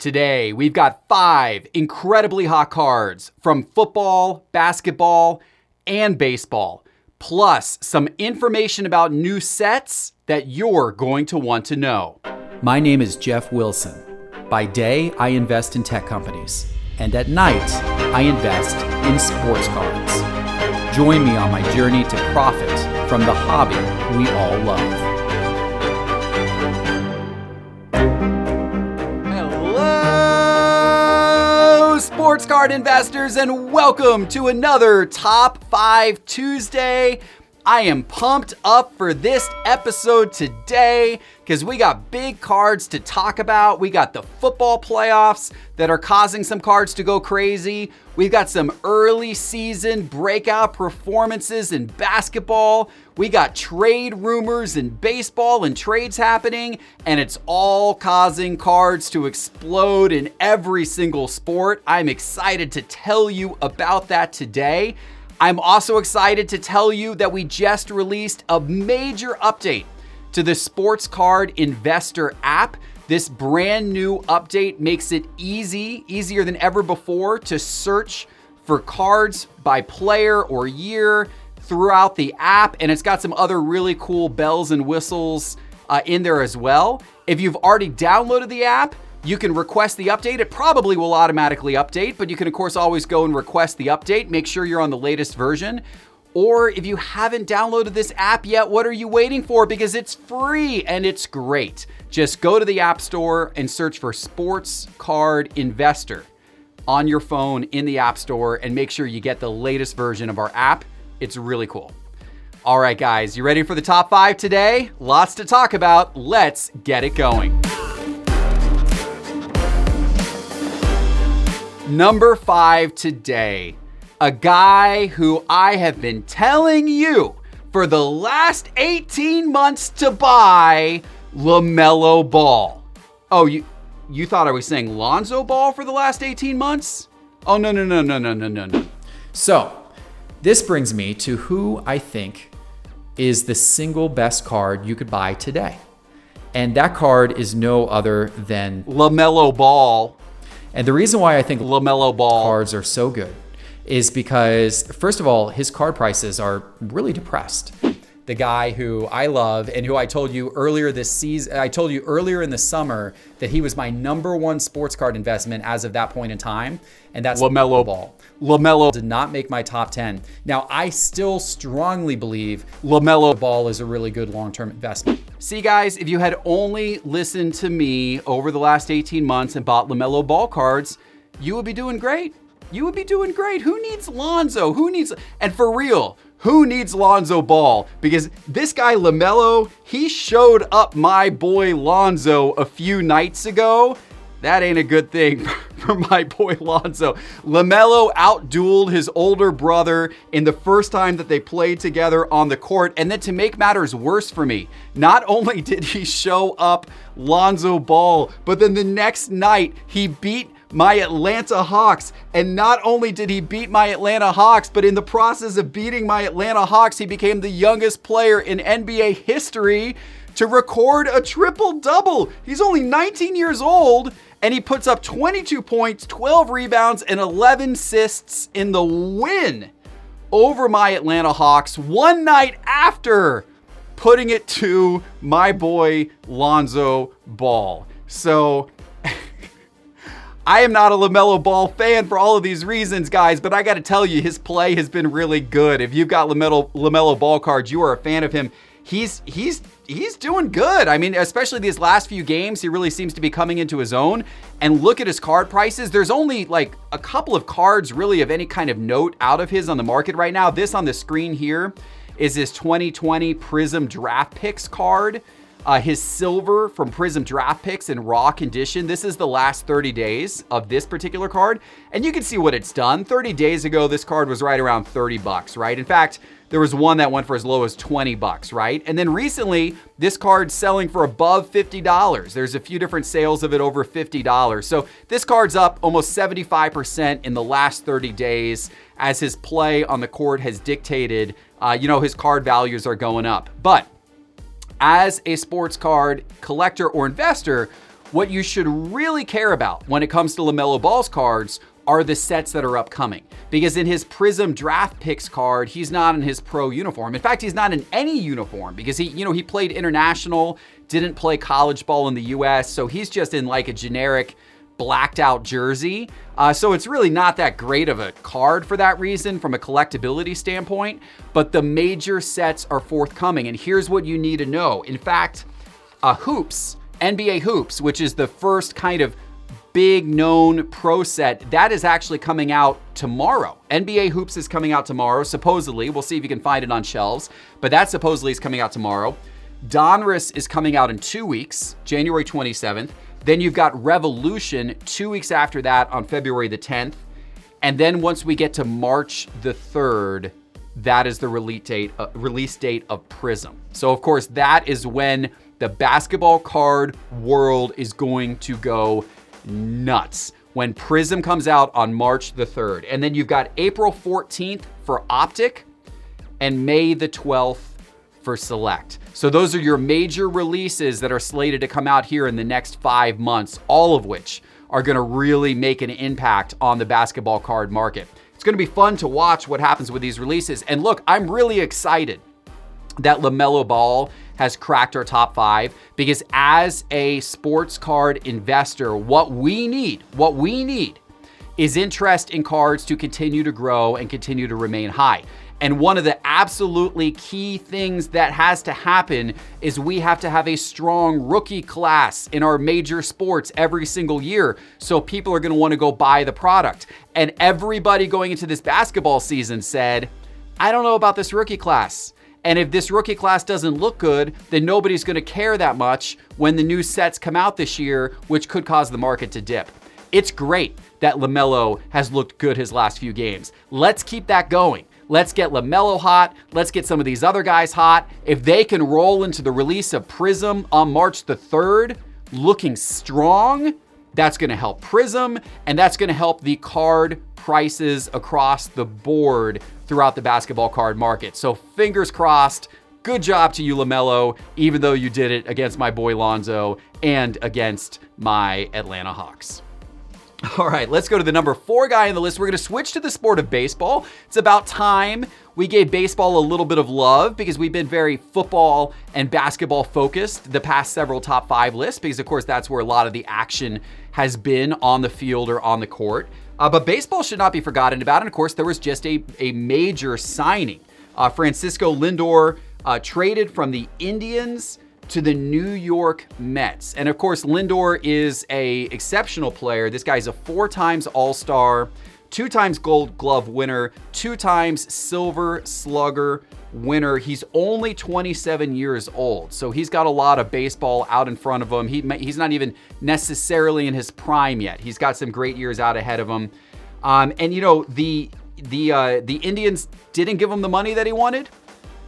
Today, we've got five incredibly hot cards from football, basketball, and baseball, plus some information about new sets that you're going to want to know. My name is Geoff Wilson. By day, I invest in tech companies, and at night, I invest in sports cards. Join me on my journey to profit from the hobby we all love. Sports card investors, and welcome to another Top 5 Tuesday. I am pumped up for this episode today because we got big cards to talk about. We got the football playoffs that are causing some cards to go crazy. We've got some early season breakout performances in basketball. We got trade rumors in baseball and trades happening, and it's all causing cards to explode in every single sport. I'm excited to tell you about that today. I'm also excited to tell you that we just released a major update to the Sports Card Investor app. This brand new update makes it easy, easier than ever before, to search for cards by player or year throughout the app. And it's got some other really cool bells and whistles uh, in there as well. If you've already downloaded the app, you can request the update. It probably will automatically update, but you can, of course, always go and request the update. Make sure you're on the latest version. Or if you haven't downloaded this app yet, what are you waiting for? Because it's free and it's great. Just go to the App Store and search for Sports Card Investor on your phone in the App Store and make sure you get the latest version of our app. It's really cool. All right, guys, you ready for the top five today? Lots to talk about. Let's get it going. Number five today, a guy who I have been telling you for the last 18 months to buy LaMelo Ball. Oh, you you thought I was saying Lonzo Ball for the last 18 months? Oh no no no no no no no no. So, this brings me to who I think is the single best card you could buy today. And that card is no other than LaMelo Ball and the reason why I think LaMelo Ball cards are so good is because, first of all, his card prices are really depressed. The guy who I love and who I told you earlier this season, I told you earlier in the summer that he was my number one sports card investment as of that point in time, and that's LaMelo Ball. LaMelo did not make my top 10. Now, I still strongly believe LaMelo Ball is a really good long term investment. See, guys, if you had only listened to me over the last 18 months and bought LaMelo Ball cards, you would be doing great. You would be doing great. Who needs Lonzo? Who needs, and for real, who needs Lonzo Ball? Because this guy LaMelo, he showed up my boy Lonzo a few nights ago that ain't a good thing for my boy Lonzo. LaMelo outdueled his older brother in the first time that they played together on the court. And then to make matters worse for me, not only did he show up Lonzo Ball, but then the next night he beat my Atlanta Hawks. And not only did he beat my Atlanta Hawks, but in the process of beating my Atlanta Hawks, he became the youngest player in NBA history to record a triple double. He's only 19 years old and he puts up 22 points, 12 rebounds, and 11 assists in the win over my Atlanta Hawks one night after putting it to my boy Lonzo Ball. So I am not a LaMelo Ball fan for all of these reasons, guys, but I got to tell you, his play has been really good. If you've got LaMelo, LaMelo Ball cards, you are a fan of him he's he's he's doing good. I mean, especially these last few games, he really seems to be coming into his own. And look at his card prices. There's only like a couple of cards really of any kind of note out of his on the market right now. This on the screen here is his 2020 Prism Draft Picks card. Uh, his silver from Prism Draft Picks in raw condition. This is the last 30 days of this particular card, and you can see what it's done. 30 days ago, this card was right around 30 bucks, right? In fact, there was one that went for as low as 20 bucks, right? And then recently, this card's selling for above $50. There's a few different sales of it over $50. So this card's up almost 75% in the last 30 days as his play on the court has dictated, uh, you know, his card values are going up. But as a sports card collector or investor, What you should really care about when it comes to LaMelo Ball's cards are the sets that are upcoming. Because in his Prism draft picks card, he's not in his pro uniform. In fact, he's not in any uniform because he, you know, he played international, didn't play college ball in the US, so he's just in like a generic blacked out jersey. Uh, so it's really not that great of a card for that reason from a collectability standpoint. But the major sets are forthcoming. And here's what you need to know. In fact, uh, Hoops, NBA Hoops, which is the first kind of big known pro set, that is actually coming out tomorrow. NBA Hoops is coming out tomorrow, supposedly. We'll see if you can find it on shelves, but that supposedly is coming out tomorrow. Donruss is coming out in two weeks, January 27th. Then you've got Revolution two weeks after that on February the 10th. And then once we get to March the 3rd, that is the release date, uh, release date of Prism. So, of course, that is when the basketball card world is going to go nuts when Prism comes out on March the 3rd. And then you've got April 14th for Optic and May the 12th for Select. So those are your major releases that are slated to come out here in the next five months, all of which are to really make an impact on the basketball card market. It's to be fun to watch what happens with these releases. And look, I'm really excited that LaMelo Ball has cracked our top five because as a sports card investor, what we need, what we need is interest in cards to continue to grow and continue to remain high. And one of the absolutely key things that has to happen is we have to have a strong rookie class in our major sports every single year. So people are going to want to go buy the product. And everybody going into this basketball season said, I don't know about this rookie class. And if this rookie class doesn't look good, then nobody's going to care that much when the new sets come out this year, which could cause the market to dip. It's great that LaMelo has looked good his last few games. Let's keep that going. Let's get LaMelo hot. Let's get some of these other guys hot. If they can roll into the release of Prism on March the 3rd, looking strong, that's going to help Prism and that's going to help the card prices across the board throughout the basketball card market. So fingers crossed. Good job to you, LaMelo, even though you did it against my boy Lonzo and against my Atlanta Hawks. All right, let's go to the number four guy on the list. We're going to switch to the sport of baseball. It's about time we gave baseball a little bit of love because we've been very football and basketball focused the past several top five lists, because of course that's where a lot of the action has been on the field or on the court. Uh, but baseball should not be forgotten about. And of course, there was just a, a major signing. Uh, Francisco Lindor uh, traded from the Indians to the New York Mets. And of course, Lindor is a exceptional player. This guy's a four times All-Star, two times Gold Glove winner, two times Silver Slugger winner. He's only 27 years old, so he's got a lot of baseball out in front of him. He, he's not even necessarily in his prime yet. He's got some great years out ahead of him. Um, and you know the the uh, the Indians didn't give him the money that he wanted.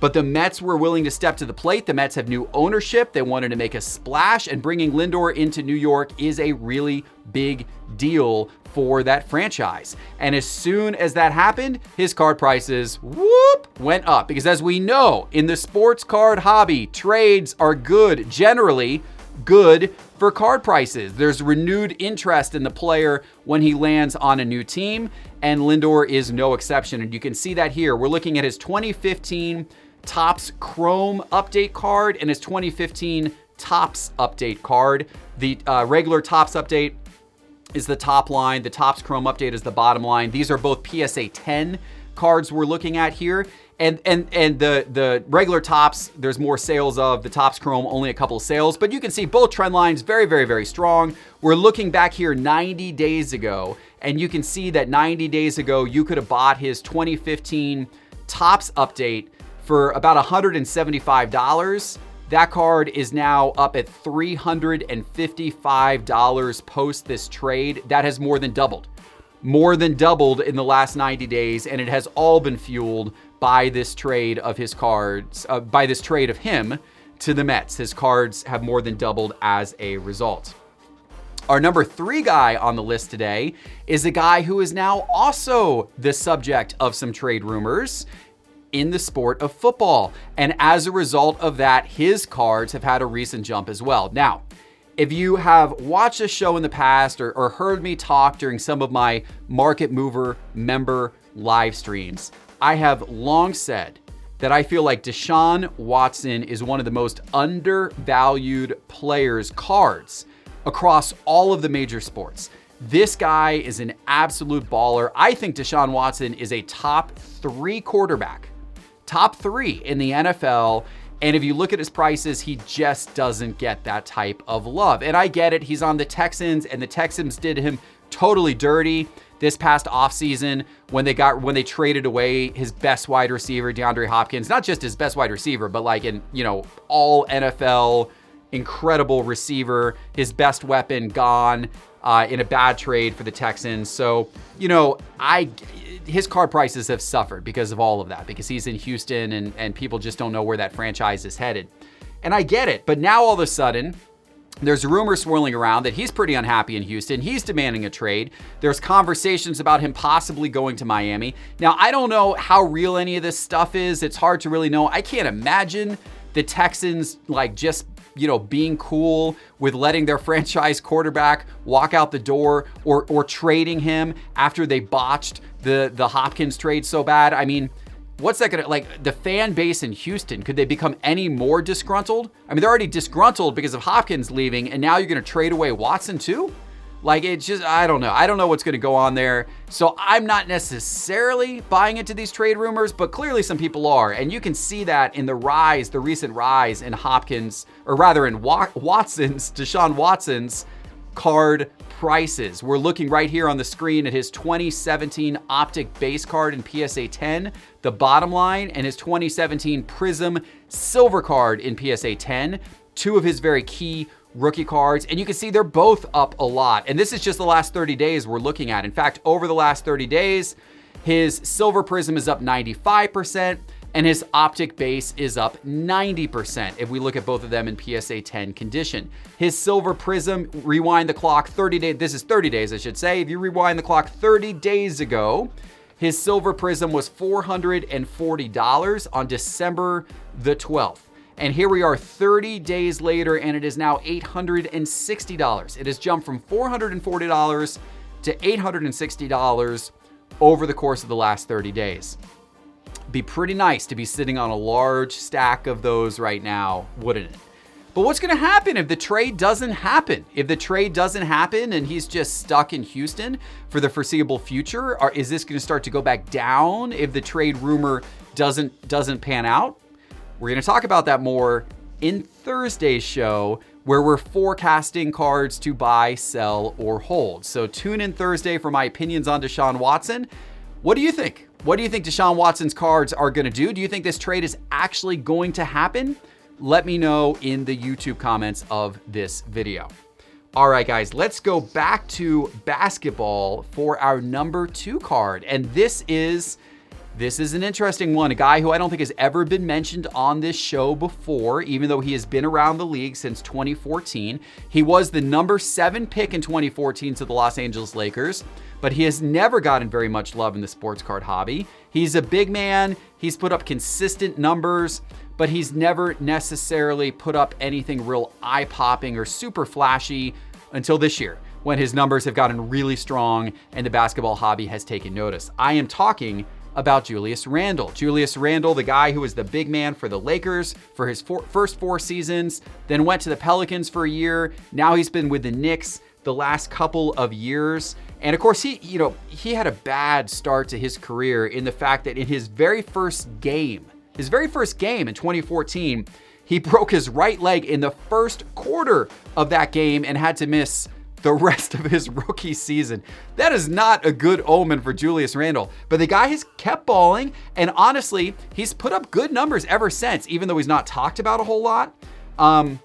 But the Mets were willing to step to the plate. The Mets have new ownership. They wanted to make a splash, and bringing Lindor into New York is a really big deal for that franchise. And as soon as that happened, his card prices whoop went up because as we know, in the sports card hobby, trades are good generally good for card prices. There's renewed interest in the player when he lands on a new team, and Lindor is no exception. And you can see that here. We're looking at his 2015 Topps Chrome update card and his 2015 Topps update card. The uh, regular Topps update is the top line, the Topps Chrome update is the bottom line. These are both PSA 10 cards we're looking at here. And and and the the regular Topps, there's more sales of the Topps Chrome, only a couple sales, but you can see both trend lines very, very, very strong. We're looking back here 90 days ago, and you can see that 90 days ago you could have bought his 2015 Topps update for about $175. That card is now up at $355 post this trade. That has more than doubled. More than doubled in the last 90 days, and it has all been fueled by this trade of his cards, uh, by this trade of him to the Mets. His cards have more than doubled as a result. Our number three guy on the list today is a guy who is now also the subject of some trade rumors in the sport of football. And as a result of that, his cards have had a recent jump as well. Now, If you have watched this show in the past or, or heard me talk during some of my Market Mover member live streams, I have long said that I feel like Deshaun Watson is one of the most undervalued players cards across all of the major sports. This guy is an absolute baller. I think Deshaun Watson is a top three quarterback, top three in the NFL. And if you look at his prices, he just doesn't get that type of love. And I get it. He's on the Texans, and the Texans did him totally dirty this past offseason when they got when they traded away his best wide receiver, DeAndre Hopkins. Not just his best wide receiver, but like in, you know, all NFL incredible receiver, his best weapon gone uh, in a bad trade for the Texans. So, you know, I his card prices have suffered because of all of that, because he's in Houston and, and people just don't know where that franchise is headed. And I get it, but now all of a sudden, there's rumors swirling around that he's pretty unhappy in Houston. He's demanding a trade. There's conversations about him possibly going to Miami. Now, I don't know how real any of this stuff is. It's hard to really know. I can't imagine the Texans like just you know, being cool with letting their franchise quarterback walk out the door or or trading him after they botched the the Hopkins trade so bad. I mean, what's that gonna like the fan base in Houston? Could they become any more disgruntled? I mean, they're already disgruntled because of Hopkins leaving, and now you're gonna trade away Watson too? Like it's just I don't know. I don't know what's going to go on there. So I'm not necessarily buying into these trade rumors, but clearly some people are, and you can see that in the rise, the recent rise in Hopkins, or rather in Watson's, Deshaun Watson's card prices. We're looking right here on the screen at his 2017 Optic base card in PSA 10, the bottom line, and his 2017 Prism Silver card in PSA 10, two of his very key rookie cards, and you can see they're both up a lot. And this is just the last 30 days we're looking at. In fact, over the last 30 days, his Silver Prism is up 95%, and his Optic Base is up 90% if we look at both of them in PSA 10 condition. His Silver Prism, rewind the clock 30 days, this is 30 days, I should say. If you rewind the clock 30 days ago, his Silver Prism was $440 on December the 12th. And here we are 30 days later, and it is now $860. It has jumped from $440 to $860 over the course of the last 30 days. Be pretty nice to be sitting on a large stack of those right now, wouldn't it? But what's going to happen if the trade doesn't happen? If the trade doesn't happen and he's just stuck in Houston for the foreseeable future, or is this going to start to go back down if the trade rumor doesn't doesn't pan out? We're going to talk about that more in Thursday's show, where we're forecasting cards to buy, sell, or hold. So tune in Thursday for my opinions on Deshaun Watson. What do you think? What do you think Deshaun Watson's cards are going to do? Do you think this trade is actually going to happen? Let me know in the YouTube comments of this video. All right, guys, let's go back to basketball for our number two card. And this is this is an interesting one. A guy who I don't think has ever been mentioned on this show before, even though he has been around the league since 2014. He was the number seven pick in 2014 to the Los Angeles Lakers, but he has never gotten very much love in the sports card hobby. He's a big man, he's put up consistent numbers, but he's never necessarily put up anything real eye popping or super flashy until this year when his numbers have gotten really strong and the basketball hobby has taken notice. I am talking about Julius Randle. Julius Randle, the guy who was the big man for the Lakers for his four, first four seasons, then went to the Pelicans for a year. Now he's been with the Knicks the last couple of years. And of course, he, you know, he had a bad start to his career in the fact that in his very first game, his very first game in 2014, he broke his right leg in the first quarter of that game and had to miss the rest of his rookie season. That is not a good omen for Julius Randle. But the guy has kept balling, and honestly, he's put up good numbers ever since, even though he's not talked about a whole lot. Um,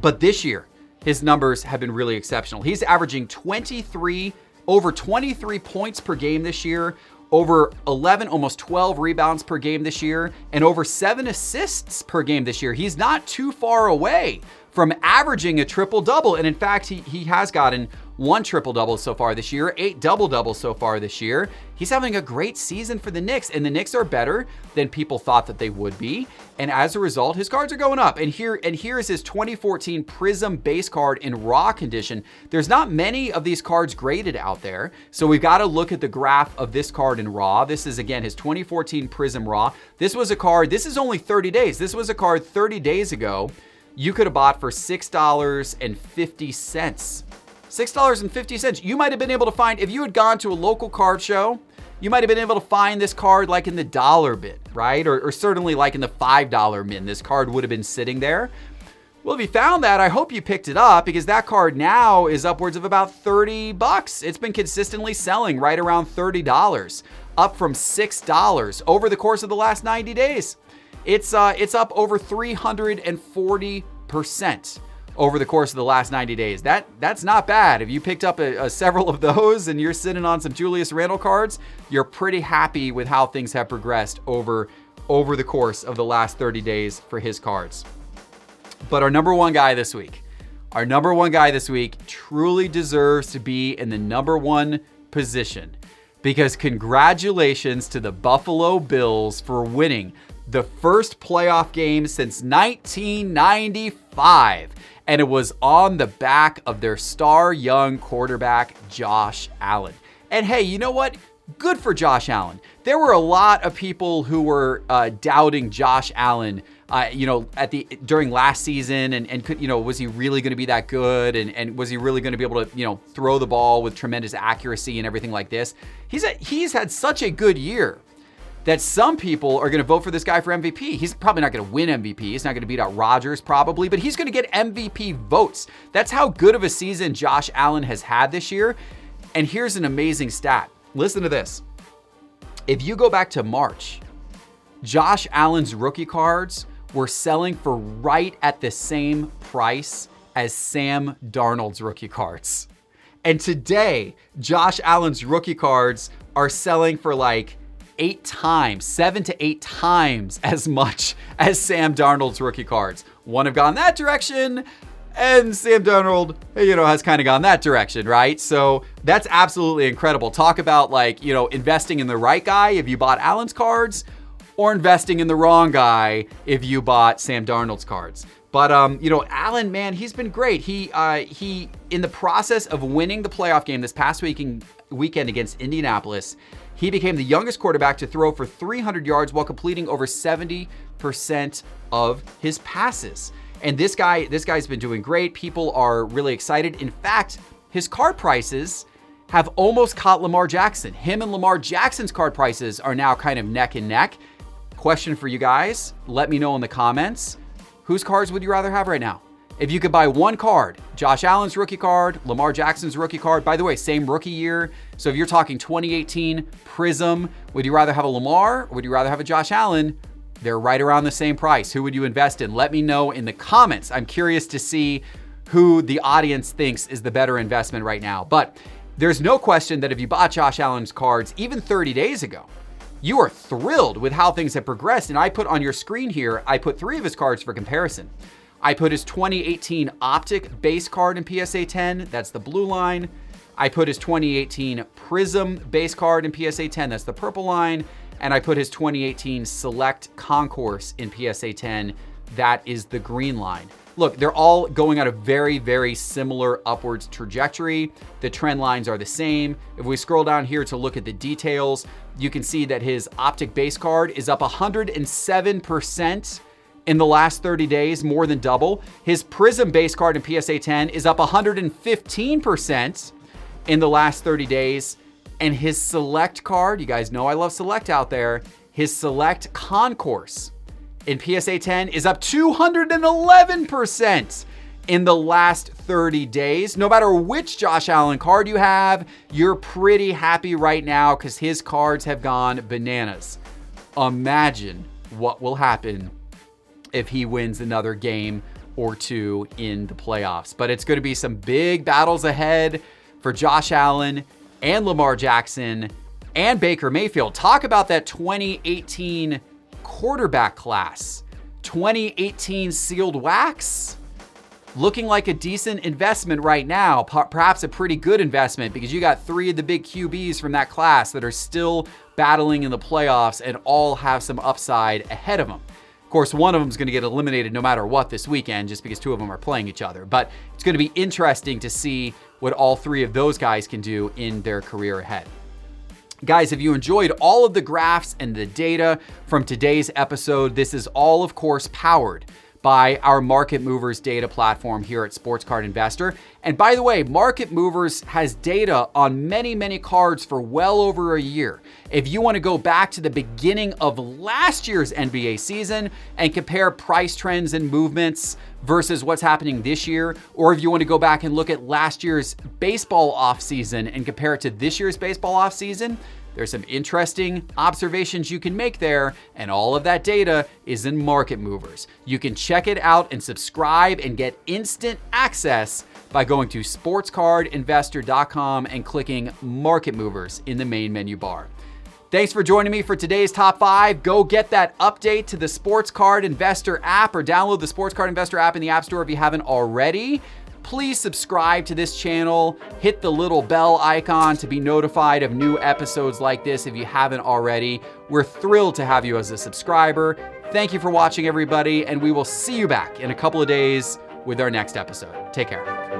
but this year, his numbers have been really exceptional. He's averaging 23, over 23 points per game this year, over 11, almost 12 rebounds per game this year, and over seven assists per game this year. He's not too far away from averaging a triple double. And in fact, he, he has gotten one triple double so far this year, eight double doubles so far this year. He's having a great season for the Knicks, and the Knicks are better than people thought that they would be. And as a result, his cards are going up. And here and here is his 2014 Prism base card in raw condition. There's not many of these cards graded out there, so we've got to look at the graph of this card in raw. This is again his 2014 Prism raw. This was a card. This is only 30 days. This was a card 30 days ago. You could have bought for six dollars and fifty cents. $6.50. You might have been able to find, if you had gone to a local card show, you might have been able to find this card like in the dollar bin, right? Or, or certainly like in the $5 bin. This card would have been sitting there. Well, if you found that, I hope you picked it up because that card now is upwards of about 30 bucks. It's been consistently selling right around $30, up from $6 over the course of the last 90 days. It's uh, it's up over 340 percent over the course of the last 90 days. That that's not bad. If you picked up a, a, several of those and you're sitting on some Julius Randle cards, you're pretty happy with how things have progressed over over the course of the last 30 days for his cards. But our number one guy this week, our number one guy this week truly deserves to be in the number one position because congratulations to the Buffalo Bills for winning the first playoff game since 1995 and it was on the back of their star young quarterback, Josh Allen. And hey, you know what? Good for Josh Allen. There were a lot of people who were uh, doubting Josh Allen. Uh, you know, at the during last season, and and could, you know, was he really going to be that good? And and was he really going to be able to you know throw the ball with tremendous accuracy and everything like this? He's a, he's had such a good year that some people are going to vote for this guy for MVP. He's probably not going to win MVP. He's not going to beat out Rodgers probably, but he's going to get MVP votes. That's how good of a season Josh Allen has had this year. And here's an amazing stat. Listen to this. If you go back to March, Josh Allen's rookie cards were selling for right at the same price as Sam Darnold's rookie cards. And today, Josh Allen's rookie cards are selling for like eight times, seven to eight times as much as Sam Darnold's rookie cards. One have gone that direction, and Sam Darnold, you know, has kind of gone that direction, right? So that's absolutely incredible. Talk about like, you know, investing in the right guy if you bought Allen's cards, or investing in the wrong guy if you bought Sam Darnold's cards. But um, you know, Allen, man, he's been great. He uh, he in the process of winning the playoff game this past weekend weekend against Indianapolis, he became the youngest quarterback to throw for 300 yards while completing over 70% of his passes. And this guy, this guy's been doing great. People are really excited. In fact, his card prices have almost caught Lamar Jackson. Him and Lamar Jackson's card prices are now kind of neck and neck. Question for you guys, let me know in the comments. Whose cards would you rather have right now? If you could buy one card, Josh Allen's rookie card, Lamar Jackson's rookie card, by the way, same rookie year. So if you're talking 2018 Prism, would you rather have a Lamar or would you rather have a Josh Allen? They're right around the same price. Who would you invest in? Let me know in the comments. I'm curious to see who the audience thinks is the better investment right now. But there's no question that if you bought Josh Allen's cards even 30 days ago, you are thrilled with how things have progressed. And I put on your screen here, I put three of his cards for comparison. I put his 2018 Optic base card in PSA 10, that's the blue line. I put his 2018 Prism base card in PSA 10, that's the purple line. And I put his 2018 Select Concourse in PSA 10, that is the green line. Look, they're all going on a very, very similar upwards trajectory. The trend lines are the same. If we scroll down here to look at the details, you can see that his optic base card is up 107% in the last 30 days, more than double. His Prism base card in PSA 10 is up 115% in the last 30 days. And his Select card, you guys know I love Select out there, his Select Concourse in PSA 10 is up 211% in the last 30 days. No matter which Josh Allen card you have, you're pretty happy right now because his cards have gone bananas. Imagine what will happen if he wins another game or two in the playoffs. But it's going to be some big battles ahead for Josh Allen and Lamar Jackson and Baker Mayfield. Talk about that 2018 quarterback class. 2018 sealed wax. looking like a decent investment right now, perhaps a pretty good investment because you got three of the big QBs from that class that are still battling in the playoffs and all have some upside ahead of them. Course, one of them is going to get eliminated no matter what this weekend just because two of them are playing each other. But it's going to be interesting to see what all three of those guys can do in their career ahead. Guys, if you enjoyed all of the graphs and the data from today's episode, this is all, of course, powered by our Market Movers data platform here at Sports Card Investor. And by the way, Market Movers has data on many, many cards for well over a year. If you want to go back to the beginning of last year's NBA season and compare price trends and movements versus what's happening this year, or if you want to go back and look at last year's baseball offseason and compare it to this year's baseball offseason, there's some interesting observations you can make there, and all of that data is in Market Movers. You can check it out and subscribe and get instant access by going to sportscardinvestor.com and clicking Market Movers in the main menu bar. Thanks for joining me for today's top five. Go get that update to the Sports Card Investor app or download the Sports Card Investor app in the App Store if you haven't already. Please subscribe to this channel, hit the little bell icon to be notified of new episodes like this if you haven't already. We're thrilled to have you as a subscriber. Thank you for watching, everybody, and we will see you back in a couple of days with our next episode. Take care.